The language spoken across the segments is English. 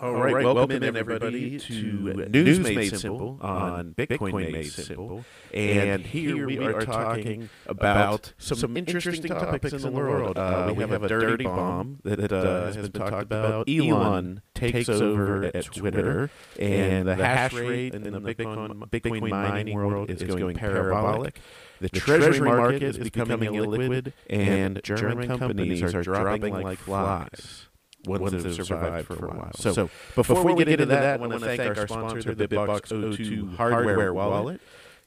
All right, welcome, welcome in everybody to News Made Simple on Bitcoin Made Simple. And here we are talking about some interesting topics in the world. Uh, we have a dirty bomb that uh, has been talked about. Elon takes over at Twitter, and the hash rate in the Bitcoin, Bitcoin mining world is going parabolic. The treasury market is becoming illiquid, and German companies are dropping like flies ones that have survived for a while. So, so before, before we get into that, I want to thank our sponsor, the BitBox O2 hardware wallet.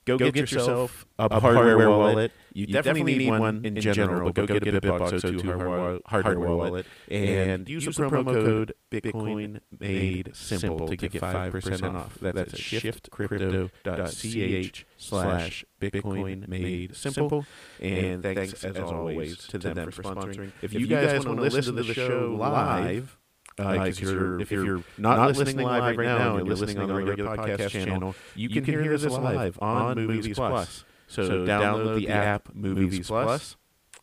Go, go get, yourself a, a hardware wallet. You, you definitely need one in general, but go get a BitBox02 hardware wallet and use the promo code Bitcoin Made Simple to get 5% off. That's shiftcrypto.ch slash Bitcoin Made Simple. And thanks, as always, to them for sponsoring. If you guys want to listen to the show live, uh, if, you're, if you're not, not listening live right now and you're listening on the regular podcast channel, you can hear this live on Movies Plus. So, so download the app Movies Plus.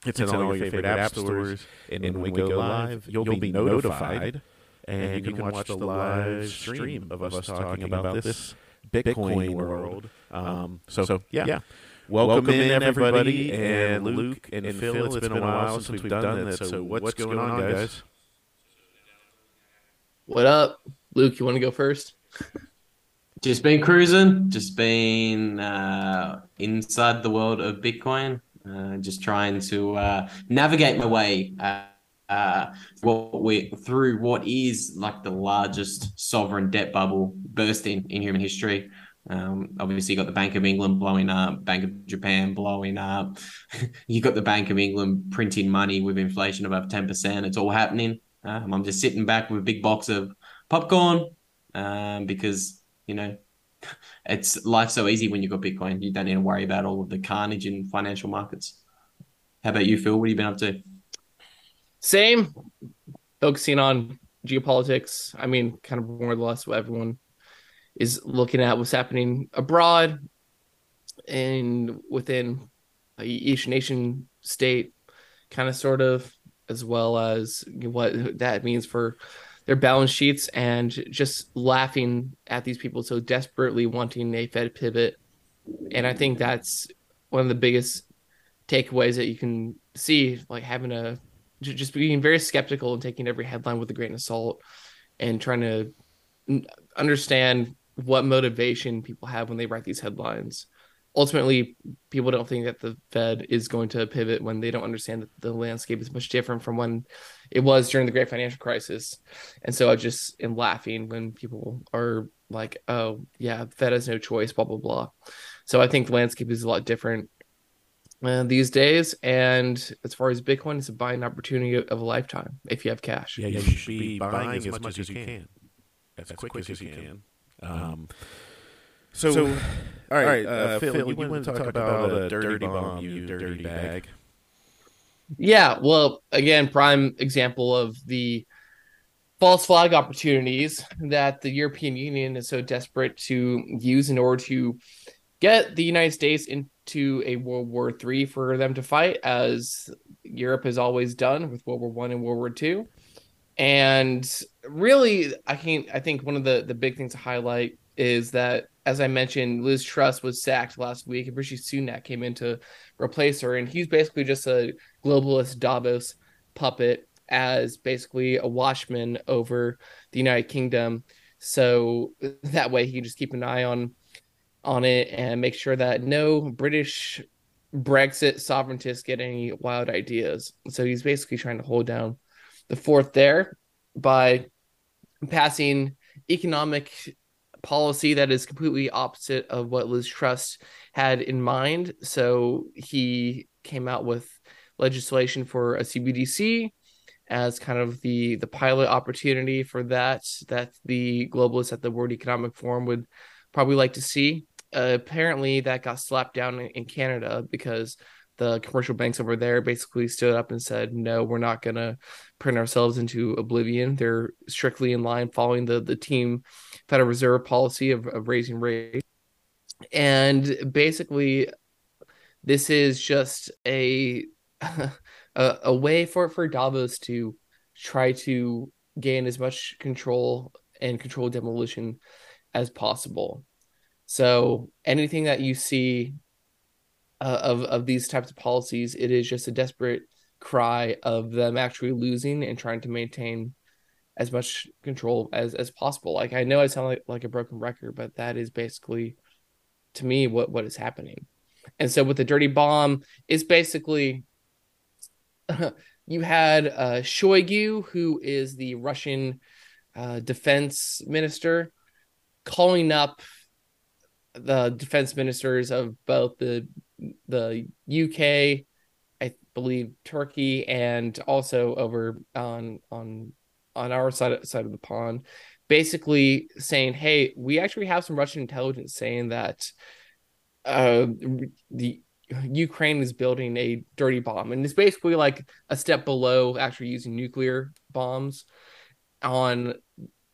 It's, in all your favorite app stores. And when we go live, you'll be notified. And you can watch the live stream of us talking about this Bitcoin world. Um, so, so yeah. Welcome, Welcome in, everybody, and Luke and, and Phil. It's been a while since we've done this. So, what's going on, guys? What up, Luke? You want to go first? Just been cruising, just been uh, inside the world of Bitcoin, uh, just trying to uh, navigate my way uh, uh, what we through what is like the largest sovereign debt bubble bursting in human history. Um, obviously, you got the Bank of England blowing up, Bank of Japan blowing up. you got the Bank of England printing money with inflation above ten percent. It's all happening. Um, I'm just sitting back with a big box of popcorn um, because you know it's life's so easy when you've got Bitcoin. You don't need to worry about all of the carnage in financial markets. How about you, Phil? What have you been up to? Same, focusing on geopolitics. I mean, kind of more or less what everyone is looking at what's happening abroad and within each nation state, kind of sort of as well as what that means for their balance sheets and just laughing at these people so desperately wanting a Fed pivot. And I think that's one of the biggest takeaways that you can see, like having a just being very skeptical and taking every headline with a grain of salt and trying to understand what motivation people have when they write these headlines ultimately people don't think that the Fed is going to pivot when they don't understand that the landscape is much different from when it was during the great financial crisis. And so I just am laughing when people are like, oh, yeah, Fed has no choice, blah, blah, blah. So I think the landscape is a lot different uh, these days. And as far as Bitcoin, it's a buying opportunity of a lifetime if you have cash. Yeah, you, should be buying as much as you can, as, as quick, quick as you can. Um, um so, so all right, all right uh, uh, Phil, Phil, you, you want to talk, talk about, about a dirty bomb, you dirty bag? Yeah, well, again, prime example of the false flag opportunities that the European Union is so desperate to use in order to get the United States into a World War III for them to fight, as Europe has always done with World War One and World War Two. And really, I can I think one of the the big things to highlight is that as I mentioned, Liz Truss was sacked last week, and Rishi Sunak came in to replace her, and he's basically just a globalist Davos puppet as basically a watchman over the United Kingdom. So that way he can just keep an eye on on it and make sure that no British Brexit sovereigntists get any wild ideas. So he's basically trying to hold down the fourth there by passing economic policy that is completely opposite of what Liz Truss had in mind. So he came out with legislation for a CBDC as kind of the the pilot opportunity for that that the globalists at the World Economic Forum would probably like to see. Uh, apparently, that got slapped down in, in Canada because the commercial banks over there basically stood up and said, "No, we're not going to print ourselves into oblivion." They're strictly in line following the the team Federal Reserve policy of, of raising rates, and basically, this is just a a, a way for for Davos to try to gain as much control and control demolition as possible. So anything that you see uh, of of these types of policies, it is just a desperate cry of them actually losing and trying to maintain as much control as as possible. Like I know I sound like, like a broken record, but that is basically to me what what is happening. And so with the dirty bomb, it's basically you had uh, Shoigu, who is the Russian uh, defense minister, calling up the defense ministers of both the the UK, I believe Turkey, and also over on on on our side side of the pond, basically saying, "Hey, we actually have some Russian intelligence saying that uh, the Ukraine is building a dirty bomb, and it's basically like a step below actually using nuclear bombs on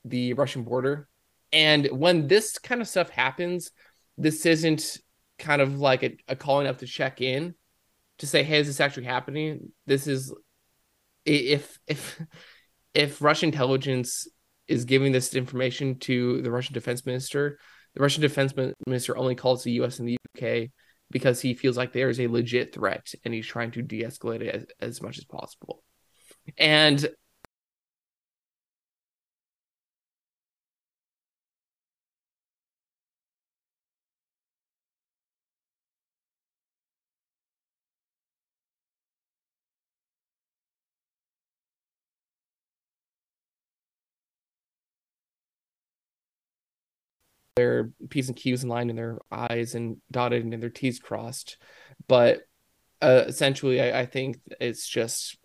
the Russian border. And when this kind of stuff happens, this isn't kind of like a, a calling up to check in to say, "Hey, is this actually happening?" This is if if if Russian intelligence is giving this information to the Russian defense minister, the Russian defense minister only calls the U.S. and the UK because he feels like there is a legit threat and he's trying to de-escalate it as, as much as possible. And their P's and Q's in line in their I's and dotted and their T's crossed. But uh, essentially, I, I think it's just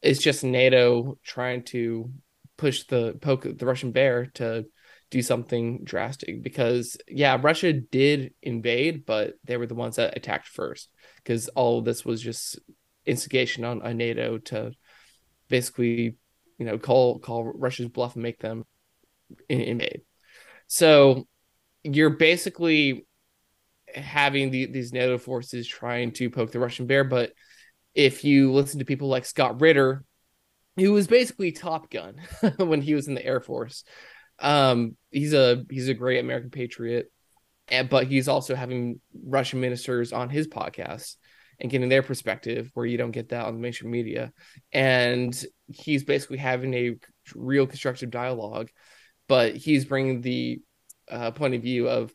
it's just NATO trying to push the poke the Russian bear to do something drastic because yeah, Russia did invade, but they were the ones that attacked first because all of this was just instigation on, on NATO to basically you know call call Russia's bluff and make them invade. So you're basically having the, these NATO forces trying to poke the Russian bear. But if you listen to people like Scott Ritter, who was basically Top Gun when he was in the Air Force, um, he's a he's a great American patriot, and, but he's also having Russian ministers on his podcast and getting their perspective where you don't get that on the mainstream media. And he's basically having a real constructive dialogue but he's bringing the uh, point of view of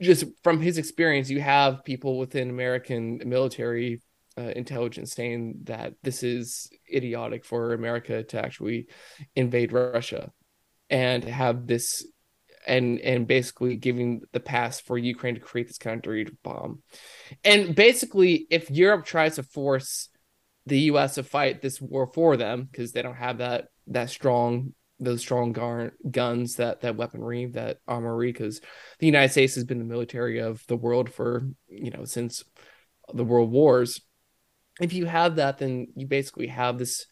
just from his experience. You have people within American military uh, intelligence saying that this is idiotic for America to actually invade Russia and have this and and basically giving the pass for Ukraine to create this of dirty bomb. And basically, if Europe tries to force the U.S. to fight this war for them because they don't have that that strong those strong gar- guns, that that weaponry, that armory, because the United States has been the military of the world for you know since the world wars. If you have that, then you basically have this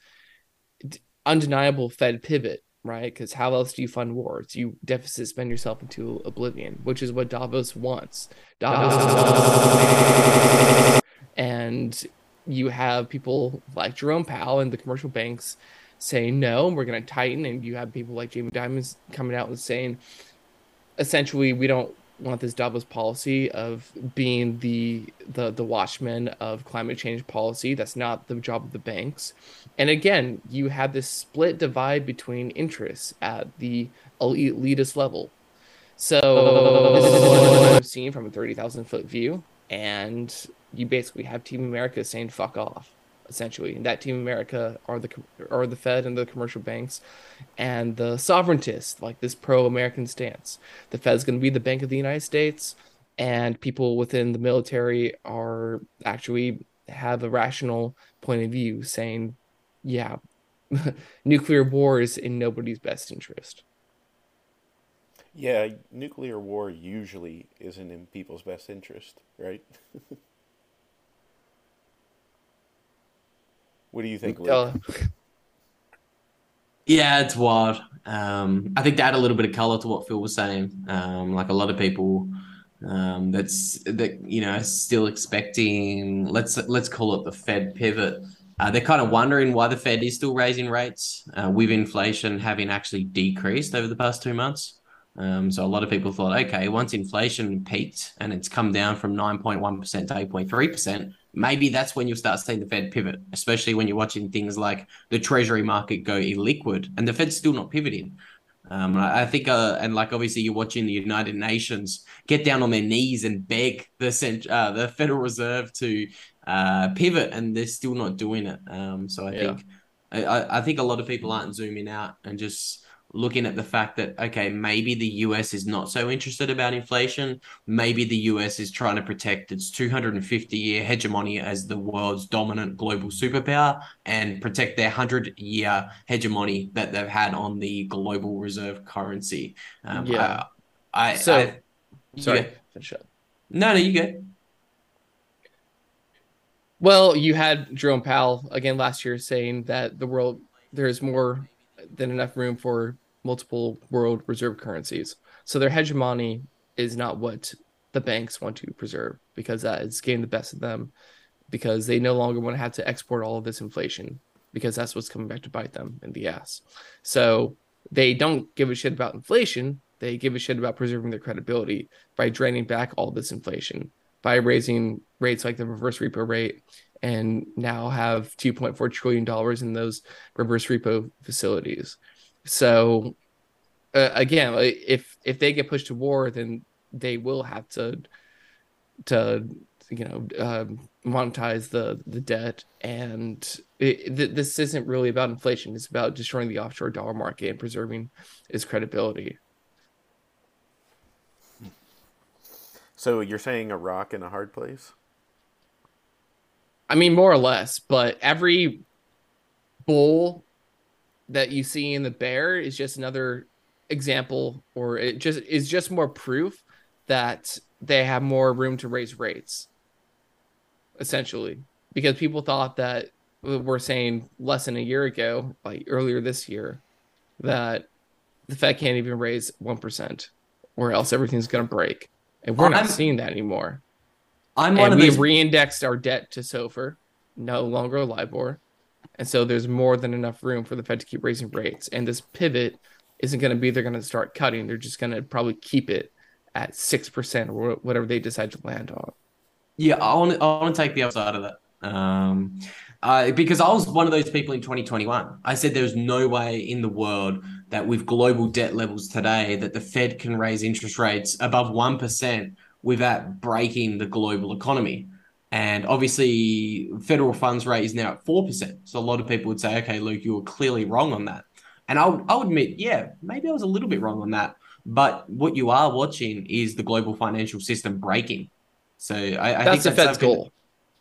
undeniable Fed pivot, right? Because how else do you fund wars? You deficit spend yourself into oblivion, which is what Davos wants. Davos wants, and you have people like Jerome Powell and the commercial banks saying no, and we're going to tighten, and you have people like Jamie Dimons coming out and saying, essentially, we don't want this Davos policy of being the the the watchman of climate change policy. That's not the job of the banks. And again, you have this split divide between interests at the elitist level. So this is what I've seen from a thirty thousand foot view, and you basically have Team America saying "fuck off." Essentially. And that Team America are the are the Fed and the commercial banks, and the sovereigntists, like this pro-American stance. The Fed's going to be the Bank of the United States, and people within the military are actually have a rational point of view, saying, "Yeah, nuclear war is in nobody's best interest." Yeah, nuclear war usually isn't in people's best interest, right? What do you think, Luke? Yeah, it's wild. Um, I think to add a little bit of color to what Phil was saying, um, like a lot of people um, that's that you know still expecting let's let's call it the Fed pivot Uh, they're kind of wondering why the Fed is still raising rates uh, with inflation having actually decreased over the past two months. Um, so a lot of people thought, okay, once inflation peaked and it's come down from 9.1% to 8.3%, maybe that's when you'll start seeing the Fed pivot, especially when you're watching things like the treasury market go illiquid and the Fed's still not pivoting. Um, I think, uh, and like obviously, you're watching the United Nations get down on their knees and beg the uh, the Federal Reserve to uh, pivot, and they're still not doing it. Um, so I yeah. think, I, I think a lot of people aren't zooming out and just looking at the fact that okay maybe the US is not so interested about inflation. Maybe the US is trying to protect its 250 year hegemony as the world's dominant global superpower and protect their 100 year hegemony that they've had on the global reserve currency. Um, yeah. I, I so I, sorry. finish up. No no you go. Well you had Jerome Powell again last year saying that the world there's more than enough room for multiple world reserve currencies. So their hegemony is not what the banks want to preserve because that is getting the best of them because they no longer want to have to export all of this inflation because that's what's coming back to bite them in the ass. So they don't give a shit about inflation. They give a shit about preserving their credibility by draining back all this inflation, by raising rates like the reverse repo rate and now have $2.4 trillion in those reverse repo facilities. So uh, again, if if they get pushed to war, then they will have to to you know uh, monetize the the debt. And it, th- this isn't really about inflation. It's about destroying the offshore dollar market and preserving its credibility. So you're saying a rock in a hard place I mean, more or less, but every bull that you see in the bear is just another example, or it just is just more proof that they have more room to raise rates, essentially, because people thought that we're saying less than a year ago, like earlier this year, that the Fed can't even raise one percent, or else everything's going to break, and we're not seeing that anymore. I'm one and of we those... re-indexed our debt to SOFR, no longer LIBOR, and so there's more than enough room for the Fed to keep raising rates. And this pivot isn't going to be they're going to start cutting; they're just going to probably keep it at six percent or whatever they decide to land on. Yeah, I want to, I want to take the other side of that. Um, uh, because I was one of those people in 2021. I said there's no way in the world that with global debt levels today that the Fed can raise interest rates above 1% without breaking the global economy. And obviously, federal funds rate is now at 4%. So a lot of people would say, okay, Luke, you were clearly wrong on that. And I'll, I'll admit, yeah, maybe I was a little bit wrong on that. But what you are watching is the global financial system breaking. So I, I that's think the Fed's goal.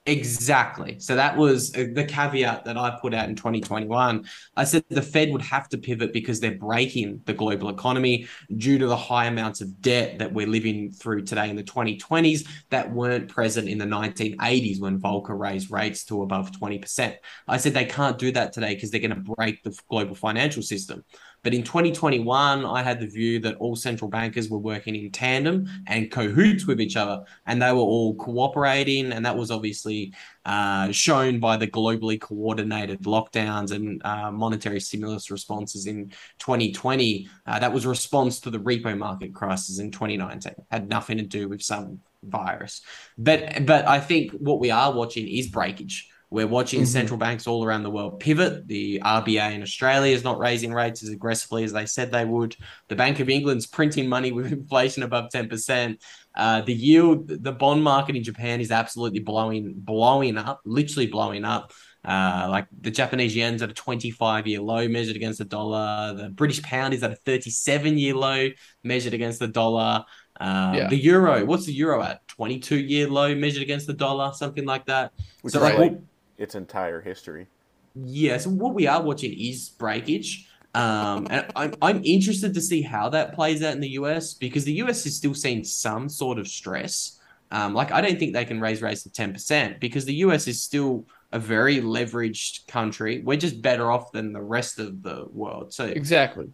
Exactly. So that was uh, the caveat that I put out in 2021. I said the Fed would have to pivot because they're breaking the global economy due to the high amounts of debt that we're living through today in the 2020s that weren't present in the 1980s when Volcker raised rates to above 20%. I said they can't do that today because they're going to break the global financial system. But in 2021, I had the view that all central bankers were working in tandem and cahoots with each other, and they were all cooperating. And that was obviously uh, shown by the globally coordinated lockdowns and uh, monetary stimulus responses in 2020. Uh, that was a response to the repo market crisis in 2019. Had nothing to do with some virus. But but I think what we are watching is breakage. We're watching mm-hmm. central banks all around the world pivot. The RBA in Australia is not raising rates as aggressively as they said they would. The Bank of England's printing money with inflation above 10%. Uh, the yield, the bond market in Japan is absolutely blowing, blowing up, literally blowing up. Uh, like the Japanese yen's at a 25 year low measured against the dollar. The British pound is at a 37 year low measured against the dollar. Uh, yeah. The euro, what's the euro at? 22 year low measured against the dollar, something like that. Which so, like, its entire history. Yeah, so what we are watching is breakage. Um, and I'm, I'm interested to see how that plays out in the US because the US is still seeing some sort of stress. Um, like, I don't think they can raise rates to 10% because the US is still a very leveraged country. We're just better off than the rest of the world. So, exactly.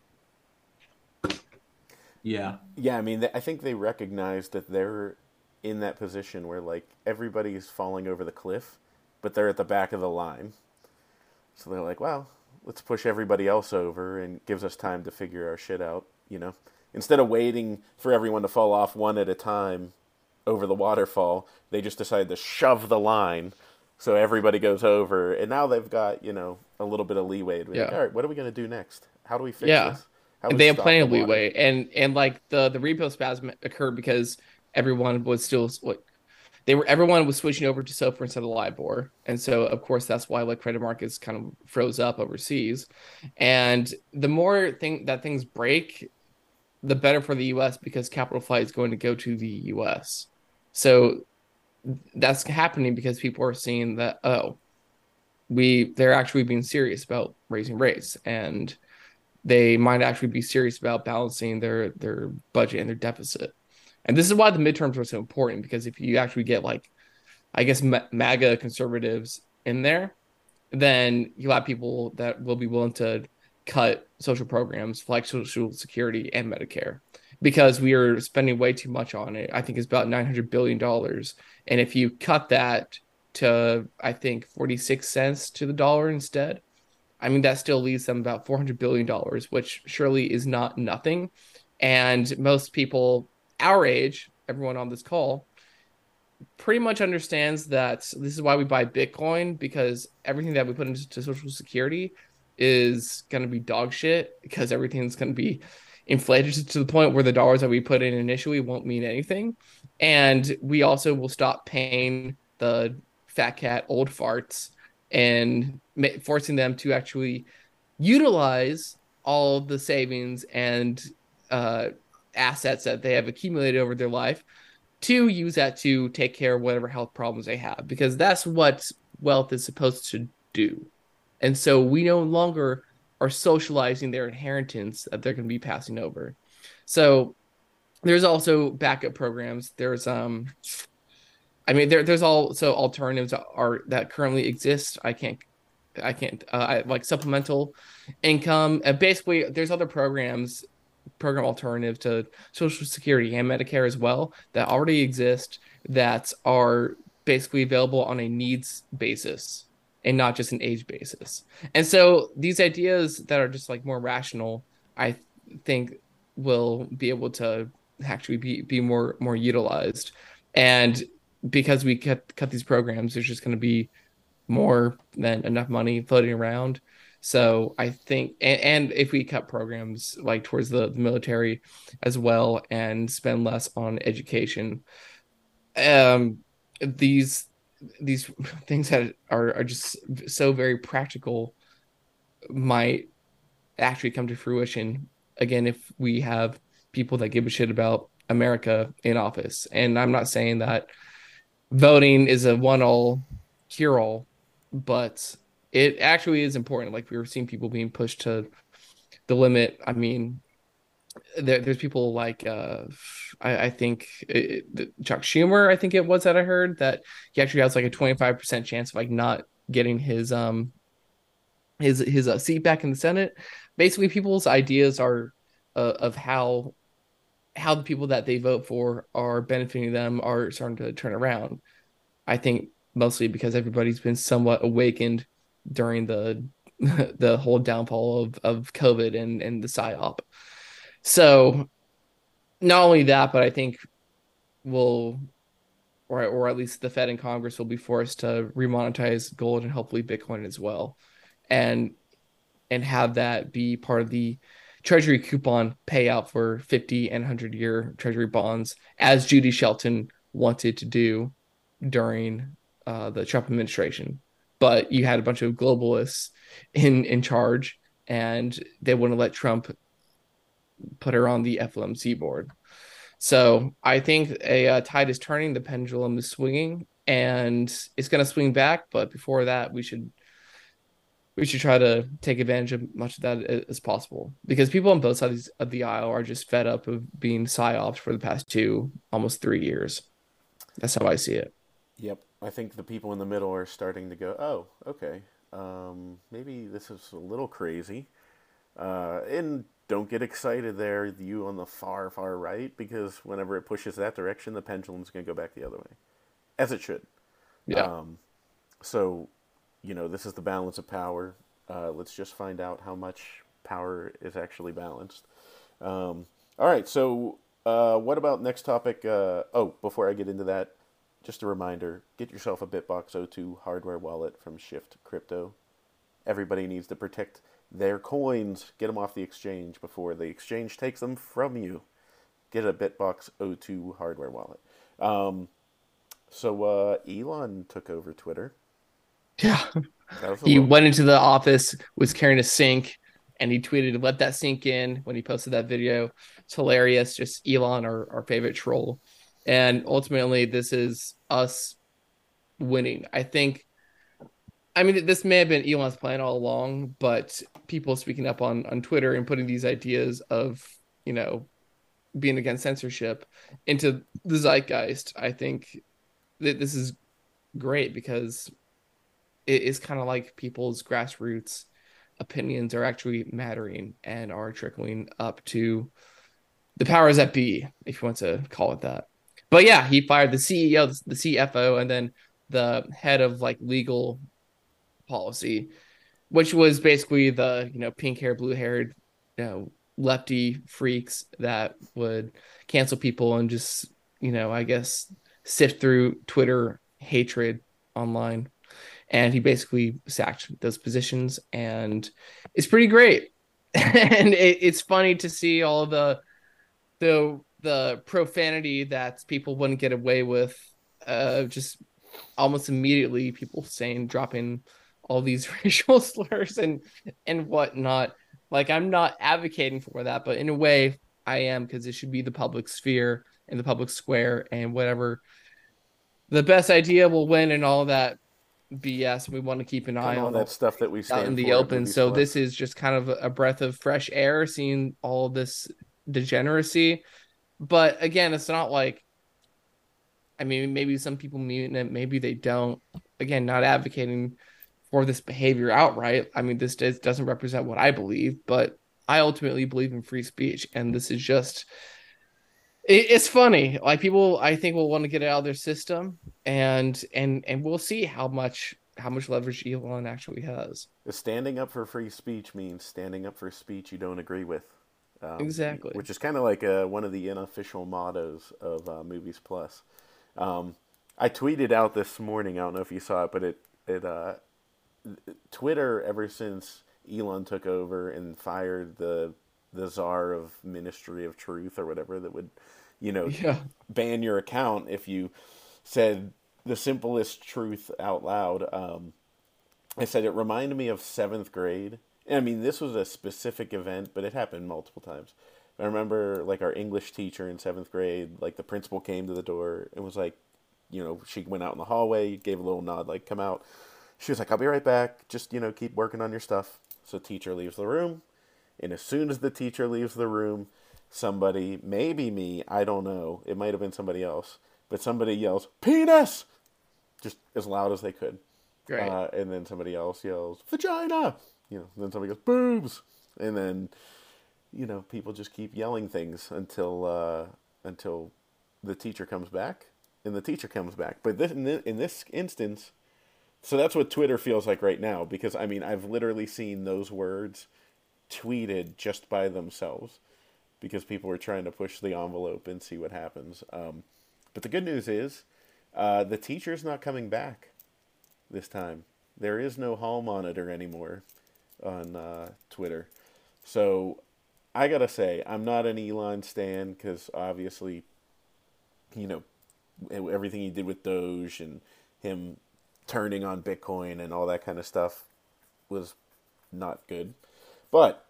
Yeah. Yeah, I mean, I think they recognize that they're in that position where, like, everybody is falling over the cliff but they're at the back of the line. So they're like, well, let's push everybody else over and gives us time to figure our shit out, you know? Instead of waiting for everyone to fall off one at a time over the waterfall, they just decided to shove the line so everybody goes over. And now they've got, you know, a little bit of leeway to be Yeah. like, all right, what are we going to do next? How do we fix Yeah. this? How we they have plenty of leeway and and like the the repo spasm occurred because everyone was still like they were everyone was switching over to SOFR instead of LIBOR, and so of course that's why like credit markets kind of froze up overseas, and the more thing that things break, the better for the U.S. because capital flight is going to go to the U.S. So that's happening because people are seeing that oh, we they're actually being serious about raising rates and they might actually be serious about balancing their their budget and their deficit. And this is why the midterms are so important because if you actually get like, I guess MAGA conservatives in there, then you have people that will be willing to cut social programs like Social Security and Medicare because we are spending way too much on it. I think it's about nine hundred billion dollars, and if you cut that to I think forty six cents to the dollar instead, I mean, that still leaves them about $400 billion, which surely is not nothing. And most people our age, everyone on this call, pretty much understands that this is why we buy Bitcoin because everything that we put into Social Security is going to be dog shit because everything's going to be inflated to the point where the dollars that we put in initially won't mean anything. And we also will stop paying the fat cat old farts and ma- forcing them to actually utilize all the savings and uh, assets that they have accumulated over their life to use that to take care of whatever health problems they have because that's what wealth is supposed to do. And so we no longer are socializing their inheritance that they're going to be passing over. So there's also backup programs. There's um I mean there there's also alternatives are that currently exist. I can't I can't uh, I, like supplemental income. And basically there's other programs program alternative to Social Security and Medicare as well that already exist that are basically available on a needs basis and not just an age basis. And so these ideas that are just like more rational, I think will be able to actually be, be more more utilized. And because we cut cut these programs, there's just going to be more than enough money floating around. So I think, and, and if we cut programs like towards the, the military as well and spend less on education, um, these these things that are, are just so very practical might actually come to fruition again if we have people that give a shit about America in office. And I'm not saying that voting is a one all cure all, but it actually is important. Like we were seeing people being pushed to the limit. I mean, there, there's people like uh, I, I think it, Chuck Schumer. I think it was that I heard that he actually has like a 25 percent chance of like not getting his um his his uh, seat back in the Senate. Basically, people's ideas are uh, of how how the people that they vote for are benefiting them are starting to turn around. I think mostly because everybody's been somewhat awakened during the the whole downfall of of COVID and and the psyop. So not only that, but I think we'll or or at least the Fed and Congress will be forced to remonetize gold and hopefully Bitcoin as well. And and have that be part of the treasury coupon payout for 50 and 100 year treasury bonds as Judy Shelton wanted to do during uh, the Trump administration but you had a bunch of globalists in in charge and they wouldn't let Trump put her on the FOMC board. So I think a uh, tide is turning, the pendulum is swinging, and it's going to swing back. But before that, we should we should try to take advantage of much of that as possible because people on both sides of the aisle are just fed up of being psyops for the past two, almost three years. That's how I see it. Yep. I think the people in the middle are starting to go, oh, okay, um, maybe this is a little crazy. Uh, and don't get excited there, you on the far, far right, because whenever it pushes that direction, the pendulum's going to go back the other way, as it should. Yeah. Um, so you know, this is the balance of power. Uh, let's just find out how much power is actually balanced. Um, all right, so uh, what about next topic? Uh, oh, before I get into that, just a reminder get yourself a BitBox02 hardware wallet from Shift Crypto. Everybody needs to protect their coins, get them off the exchange before the exchange takes them from you. Get a BitBox02 hardware wallet. Um, so uh, Elon took over Twitter. Yeah. He little... went into the office, was carrying a sink, and he tweeted, let that sink in when he posted that video. It's hilarious. Just Elon, our, our favorite troll. And ultimately, this is us winning. I think, I mean, this may have been Elon's plan all along, but people speaking up on, on Twitter and putting these ideas of, you know, being against censorship into the zeitgeist, I think that this is great because it is kind of like people's grassroots opinions are actually mattering and are trickling up to the powers that be, if you want to call it that. But yeah, he fired the CEO, the CFO, and then the head of like legal policy, which was basically the you know pink hair, blue haired, you know lefty freaks that would cancel people and just you know I guess sift through Twitter hatred online. And he basically sacked those positions and it's pretty great. And it, it's funny to see all the the the profanity that people wouldn't get away with uh just almost immediately people saying dropping all these racial slurs and and whatnot like i'm not advocating for that but in a way i am because it should be the public sphere and the public square and whatever the best idea will win and all that BS. We want to keep an eye on that stuff that we out in the open. So this is just kind of a breath of fresh air, seeing all this degeneracy. But again, it's not like. I mean, maybe some people mean it, maybe they don't. Again, not advocating for this behavior outright. I mean, this does, doesn't represent what I believe, but I ultimately believe in free speech, and this is just it's funny. Like people, I think will want to get it out of their system, and and and we'll see how much how much leverage Elon actually has. Standing up for free speech means standing up for speech you don't agree with. Um, exactly. Which is kind of like uh, one of the unofficial mottos of uh, Movies Plus. Um, I tweeted out this morning. I don't know if you saw it, but it it uh, Twitter ever since Elon took over and fired the the czar of Ministry of Truth or whatever that would, you know, yeah. ban your account if you said the simplest truth out loud. Um, I said it reminded me of seventh grade. I mean, this was a specific event, but it happened multiple times. I remember, like, our English teacher in seventh grade, like, the principal came to the door and was like, you know, she went out in the hallway, gave a little nod, like, come out. She was like, I'll be right back. Just, you know, keep working on your stuff. So, teacher leaves the room. And as soon as the teacher leaves the room, somebody, maybe me, I don't know, it might have been somebody else, but somebody yells, penis! Just as loud as they could. Right. Uh, and then somebody else yells, vagina! You know, then somebody goes, boobs! And then, you know, people just keep yelling things until, uh, until the teacher comes back. And the teacher comes back. But this, in, this, in this instance, so that's what Twitter feels like right now because I mean I've literally seen those words tweeted just by themselves because people were trying to push the envelope and see what happens. Um, but the good news is uh, the teacher's not coming back this time. There is no hall monitor anymore on uh, Twitter. So I gotta say, I'm not an Elon stan because obviously, you know, everything he did with Doge and him turning on Bitcoin and all that kind of stuff was not good. But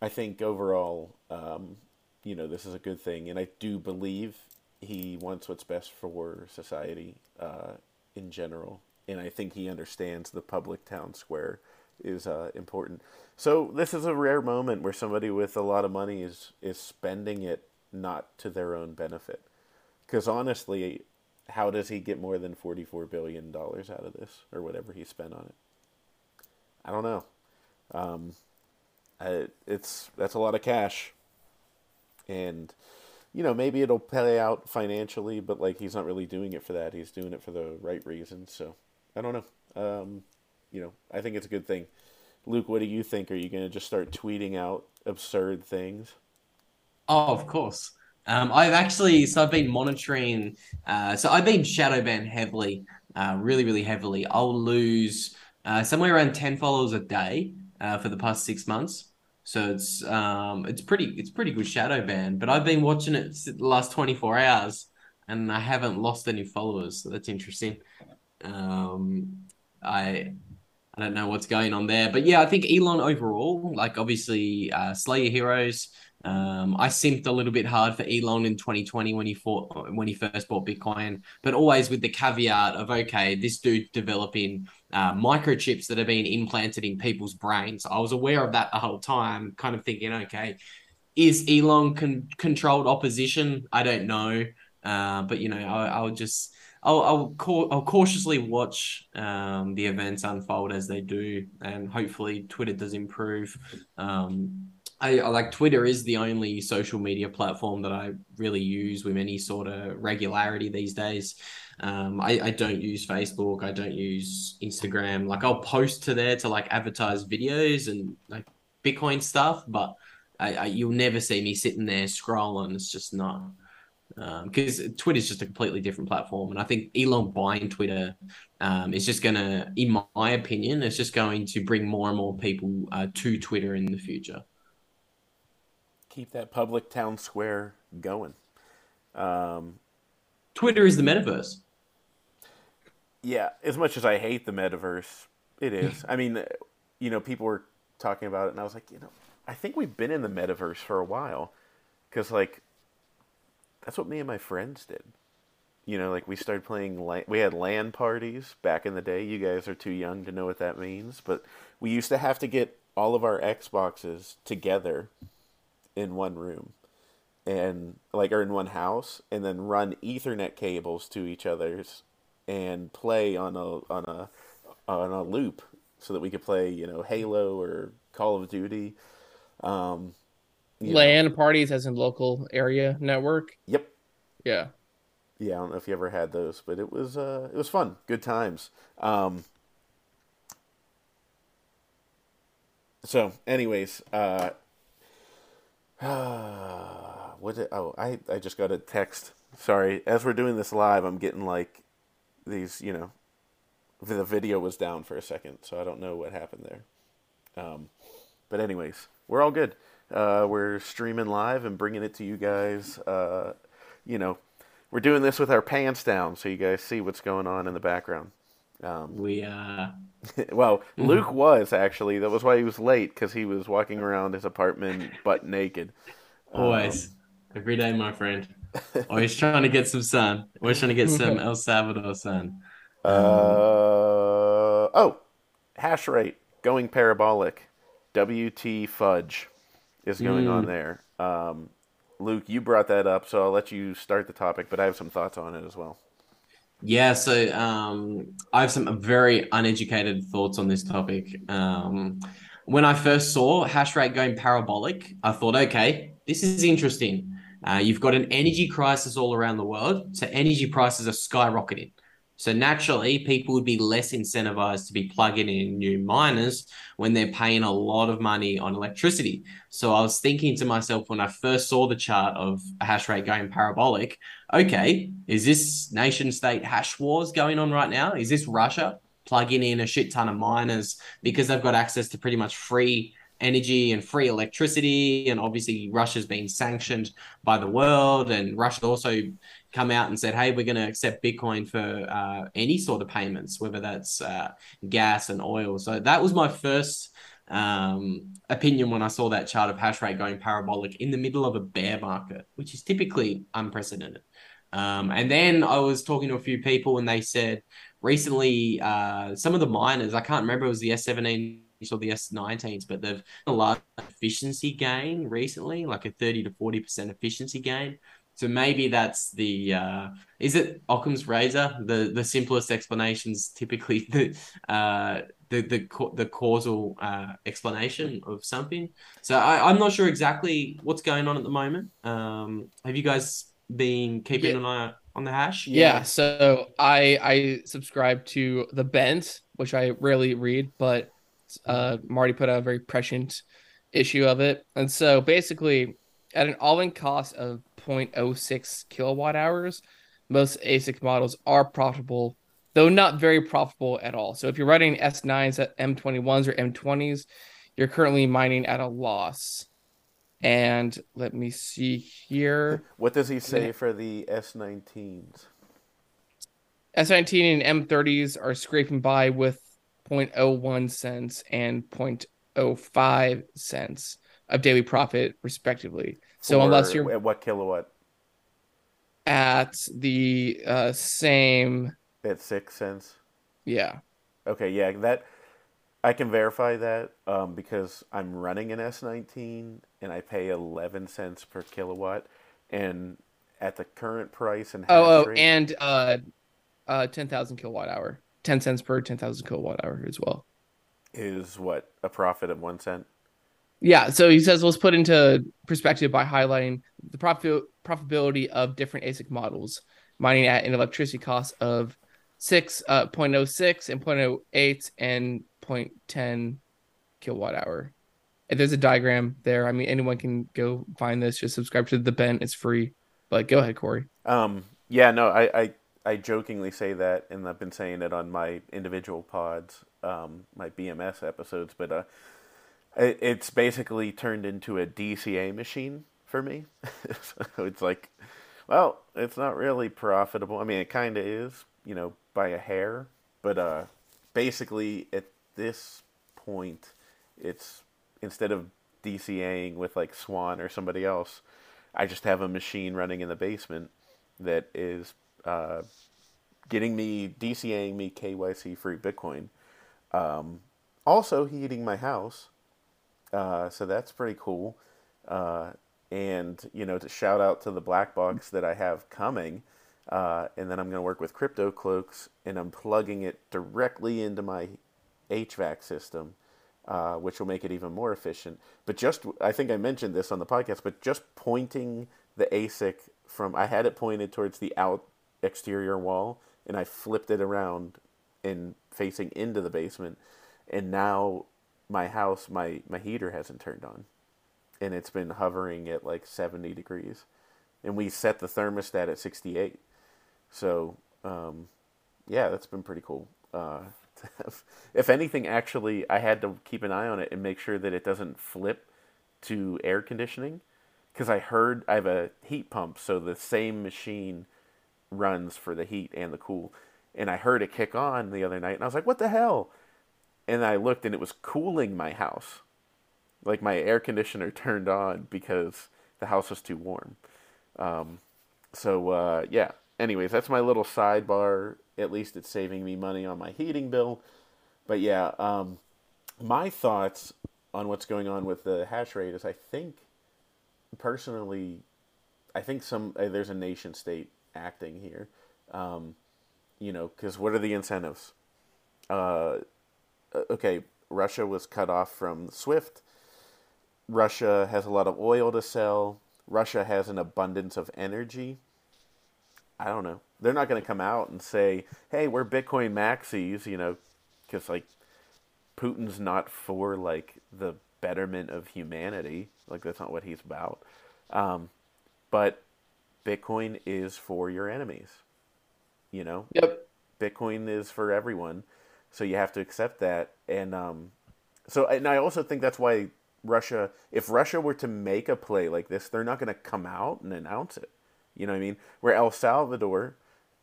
I think overall, um, you know, this is a good thing, and I do believe he wants what's best for society uh, in general, and I think he understands the public town square is uh, important. So this is a rare moment where somebody with a lot of money is is spending it not to their own benefit. Because honestly, how does he get more than forty four billion dollars out of this, or whatever he spent on it? I don't know. Um, I, it's that's a lot of cash, and you know maybe it'll pay out financially, but like he's not really doing it for that. He's doing it for the right reasons. So I don't know. Um, you know, I think it's a good thing. Luke, what do you think? Are you going to just start tweeting out absurd things? Oh, of course. Um, I've actually so I've been monitoring. Uh, so I've been shadow banned heavily, uh, really, really heavily. I'll lose uh, somewhere around ten followers a day uh, for the past six months. So it's um, it's pretty it's pretty good shadow ban. But I've been watching it the last twenty four hours, and I haven't lost any followers. So that's interesting. Um, I I don't know what's going on there, but yeah, I think Elon overall, like obviously, uh, Slayer Heroes. Um, I simped a little bit hard for Elon in 2020 when he fought when he first bought Bitcoin, but always with the caveat of okay, this dude's developing uh, microchips that are being implanted in people's brains. I was aware of that the whole time, kind of thinking, okay, is Elon con- controlled opposition? I don't know, uh, but you know, I, I'll just I'll I'll, ca- I'll cautiously watch um, the events unfold as they do, and hopefully Twitter does improve. Um, I, I, like Twitter is the only social media platform that I really use with any sort of regularity these days. Um, I, I don't use Facebook. I don't use Instagram. Like I'll post to there to like advertise videos and like Bitcoin stuff, but I, you'll never see me sitting there scrolling. It's just not because um, Twitter is just a completely different platform, and I think Elon buying Twitter um, is just going to, in my opinion, it's just going to bring more and more people uh, to Twitter in the future keep that public town square going. Um, Twitter is the metaverse. Yeah, as much as I hate the metaverse, it is. I mean, you know, people were talking about it, and I was like, you know, I think we've been in the metaverse for a while, because like, that's what me and my friends did. You know, like we started playing. we had LAN parties back in the day. You guys are too young to know what that means, but we used to have to get all of our Xboxes together in one room and like or in one house and then run ethernet cables to each other's and play on a on a on a loop so that we could play you know halo or call of duty um LAN know. parties as in local area network? Yep. Yeah. Yeah i don't know if you ever had those but it was uh it was fun. Good times. Um so anyways uh what did, oh I, I just got a text. Sorry. As we're doing this live i'm getting like these you know the video was down for a second so i don't know what happened there. Um, but anyways we're all good uh, we're streaming live and bringing it to you guys uh, you know we're doing this with our pants down so you guys see what's going on in the background um, we uh well. Luke was actually. That was why he was late because he was walking around his apartment butt naked. Always, um, every day, my friend. Always trying to get some sun. Always trying to get some El Salvador sun. Uh oh, hash rate going parabolic. WT fudge is going mm. on there. Um, Luke, you brought that up, so I'll let you start the topic, but I have some thoughts on it as well. Yeah, so um, I have some very uneducated thoughts on this topic. Um, when I first saw hash rate going parabolic, I thought, okay, this is interesting. Uh, you've got an energy crisis all around the world, so energy prices are skyrocketing. So naturally, people would be less incentivized to be plugging in new miners when they're paying a lot of money on electricity. So I was thinking to myself when I first saw the chart of hash rate going parabolic, okay, is this nation state hash wars going on right now? Is this Russia plugging in a shit ton of miners because they've got access to pretty much free energy and free electricity. And obviously, Russia's been sanctioned by the world. And Russia also come out and said, hey, we're going to accept Bitcoin for uh, any sort of payments, whether that's uh, gas and oil. So that was my first um, opinion when I saw that chart of hash rate going parabolic in the middle of a bear market, which is typically unprecedented. Um, and then I was talking to a few people and they said recently uh, some of the miners, I can't remember, it was the S17 or the S19s, but they've a large efficiency gain recently, like a 30 to 40% efficiency gain. So maybe that's the uh, is it Occam's razor? The the simplest explanations typically the uh, the the the causal uh, explanation of something. So I, I'm not sure exactly what's going on at the moment. Um, have you guys been keeping yeah. an eye on the hash? Yeah. so I I subscribe to the Bent, which I rarely read, but uh, Marty put out a very prescient issue of it, and so basically, at an all-in cost of 0.06 kilowatt hours, most ASIC models are profitable, though not very profitable at all. So if you're running S9s at M21s or M20s, you're currently mining at a loss. And let me see here. What does he say for the S19s? S19 and M30s are scraping by with 0.01 cents and 0.05 cents of daily profit, respectively. So For- unless you're at what kilowatt? at the uh, same, At six cents. yeah, Okay, yeah, that I can verify that um, because I'm running an S19 and I pay 11 cents per kilowatt, and at the current price and Oh, oh, rate- and uh, uh, ten thousand kilowatt hour, ten cents per ten thousand kilowatt hour as well. is what a profit of one cent. Yeah, so he says let's put into perspective by highlighting the profit profitability of different ASIC models, mining at an electricity cost of six uh 0.06 and 0.08 and 0.10 kilowatt hour. And there's a diagram there. I mean, anyone can go find this. Just subscribe to the Bent; it's free. But go ahead, Cory. Um, yeah, no, I, I, I jokingly say that, and I've been saying it on my individual pods, um, my BMS episodes, but uh, it's basically turned into a DCA machine for me. so it's like, well, it's not really profitable. I mean, it kind of is, you know, by a hair, but uh, basically at this point, it's instead of DCAing with like Swan or somebody else, I just have a machine running in the basement that is uh, getting me DCAing me KYC free Bitcoin. Um, also heating my house, uh, so that's pretty cool. Uh, and you know, to shout out to the black box that I have coming, uh, and then I'm going to work with Crypto Cloaks, and I'm plugging it directly into my HVAC system, uh, which will make it even more efficient. But just, I think I mentioned this on the podcast, but just pointing the ASIC from, I had it pointed towards the out exterior wall, and I flipped it around and facing into the basement, and now my house, my my heater hasn't turned on, and it's been hovering at like 70 degrees, and we set the thermostat at 68. So, um, yeah, that's been pretty cool. Uh, if anything, actually, I had to keep an eye on it and make sure that it doesn't flip to air conditioning because I heard I have a heat pump, so the same machine runs for the heat and the cool. And I heard it kick on the other night, and I was like, "What the hell?" And I looked, and it was cooling my house. Like my air conditioner turned on because the house was too warm. Um, so uh, yeah. Anyways, that's my little sidebar. At least it's saving me money on my heating bill. But yeah, um, my thoughts on what's going on with the hash rate is I think personally, I think some uh, there's a nation state acting here. Um, you know, because what are the incentives? Uh, okay, Russia was cut off from SWIFT. Russia has a lot of oil to sell. Russia has an abundance of energy. I don't know. They're not going to come out and say, "Hey, we're Bitcoin maxis," you know, because like Putin's not for like the betterment of humanity. Like that's not what he's about. Um, but Bitcoin is for your enemies. You know, Yep. Bitcoin is for everyone, so you have to accept that. And um, so, and I also think that's why Russia, if Russia were to make a play like this, they're not going to come out and announce it. You know what I mean? Where El Salvador,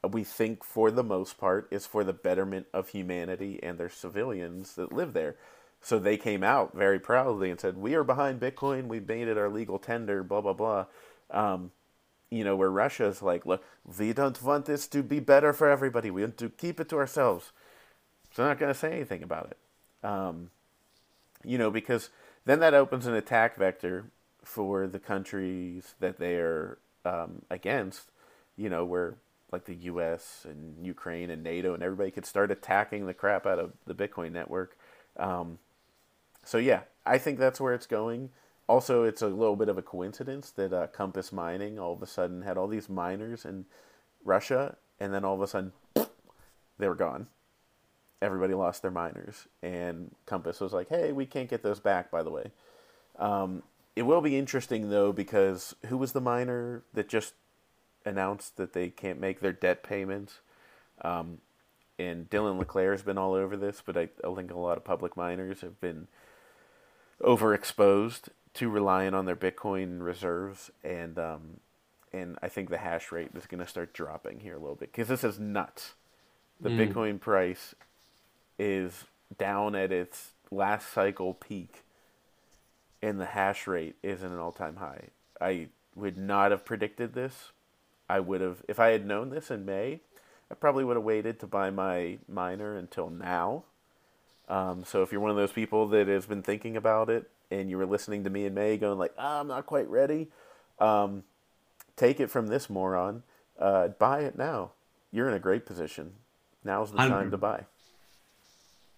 we think for the most part, is for the betterment of humanity and their civilians that live there. So they came out very proudly and said, "We are behind Bitcoin. We made it our legal tender." Blah blah blah. Um, you know, where Russia's like, look, we don't want this to be better for everybody. We want to keep it to ourselves. So they're not going to say anything about it. Um, you know, because then that opens an attack vector for the countries that they're um, against, you know, where like the U.S. and Ukraine and NATO and everybody could start attacking the crap out of the Bitcoin network. Um, so yeah, I think that's where it's going. Also, it's a little bit of a coincidence that uh, Compass Mining all of a sudden had all these miners, in Russia, and then all of a sudden they were gone. Everybody lost their miners, and Compass was like, "Hey, we can't get those back." By the way, um, it will be interesting though because who was the miner that just announced that they can't make their debt payments? Um, and Dylan LeClair has been all over this, but I, I think a lot of public miners have been overexposed to relying on their Bitcoin reserves, and um, and I think the hash rate is going to start dropping here a little bit because this is nuts. The mm. Bitcoin price is down at its last cycle peak, and the hash rate is at an all time high. I would not have predicted this. I would have, if I had known this in May, I probably would have waited to buy my miner until now. Um, so if you're one of those people that has been thinking about it and you were listening to me in May going like, oh, I'm not quite ready, um, take it from this moron. Uh, buy it now. You're in a great position. Now's the time to buy.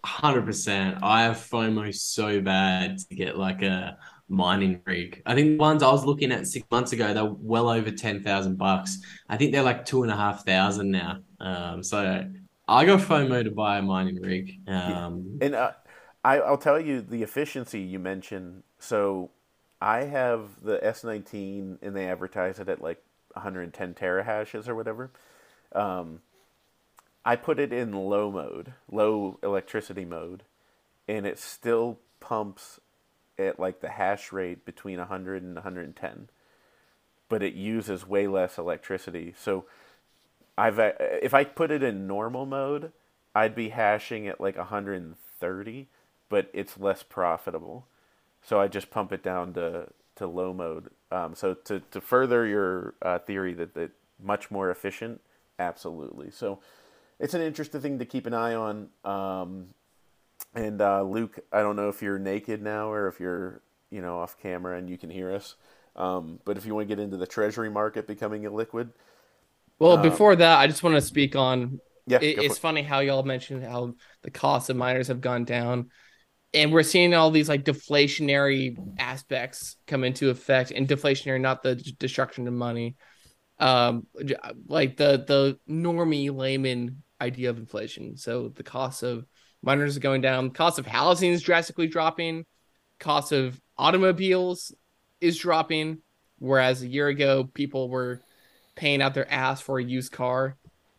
Hundred percent. I have FOMO so bad to get like a mining rig. I think the ones I was looking at six months ago, they're well over ten thousand bucks. I think they're like two and a half thousand now. Um, so I got FOMO to buy a mining rig. Um, and uh, I, I'll tell you the efficiency you mentioned. So I have the S19, and they advertise it at like 110 terahashes or whatever. Um, I put it in low mode, low electricity mode, and it still pumps at like the hash rate between 100 and 110, but it uses way less electricity. So I've uh, if I put it in normal mode, I'd be hashing at like 130, but it's less profitable. So I just pump it down to to low mode. Um, so to to further your uh, theory that that much more efficient, absolutely. So it's an interesting thing to keep an eye on. Um, and uh, Luke, I don't know if you're naked now or if you're you know off camera and you can hear us. Um, but if you want to get into the treasury market becoming illiquid. Well, uh, before that, I just want to speak on. Yeah, it, it's funny how y'all mentioned how the cost of miners have gone down, and we're seeing all these like deflationary aspects come into effect. And deflationary, not the destruction of money, um, like the the normie layman idea of inflation. So the cost of miners is going down, the cost of housing is drastically dropping, cost of automobiles is dropping, whereas a year ago people were paying out their ass for a used car.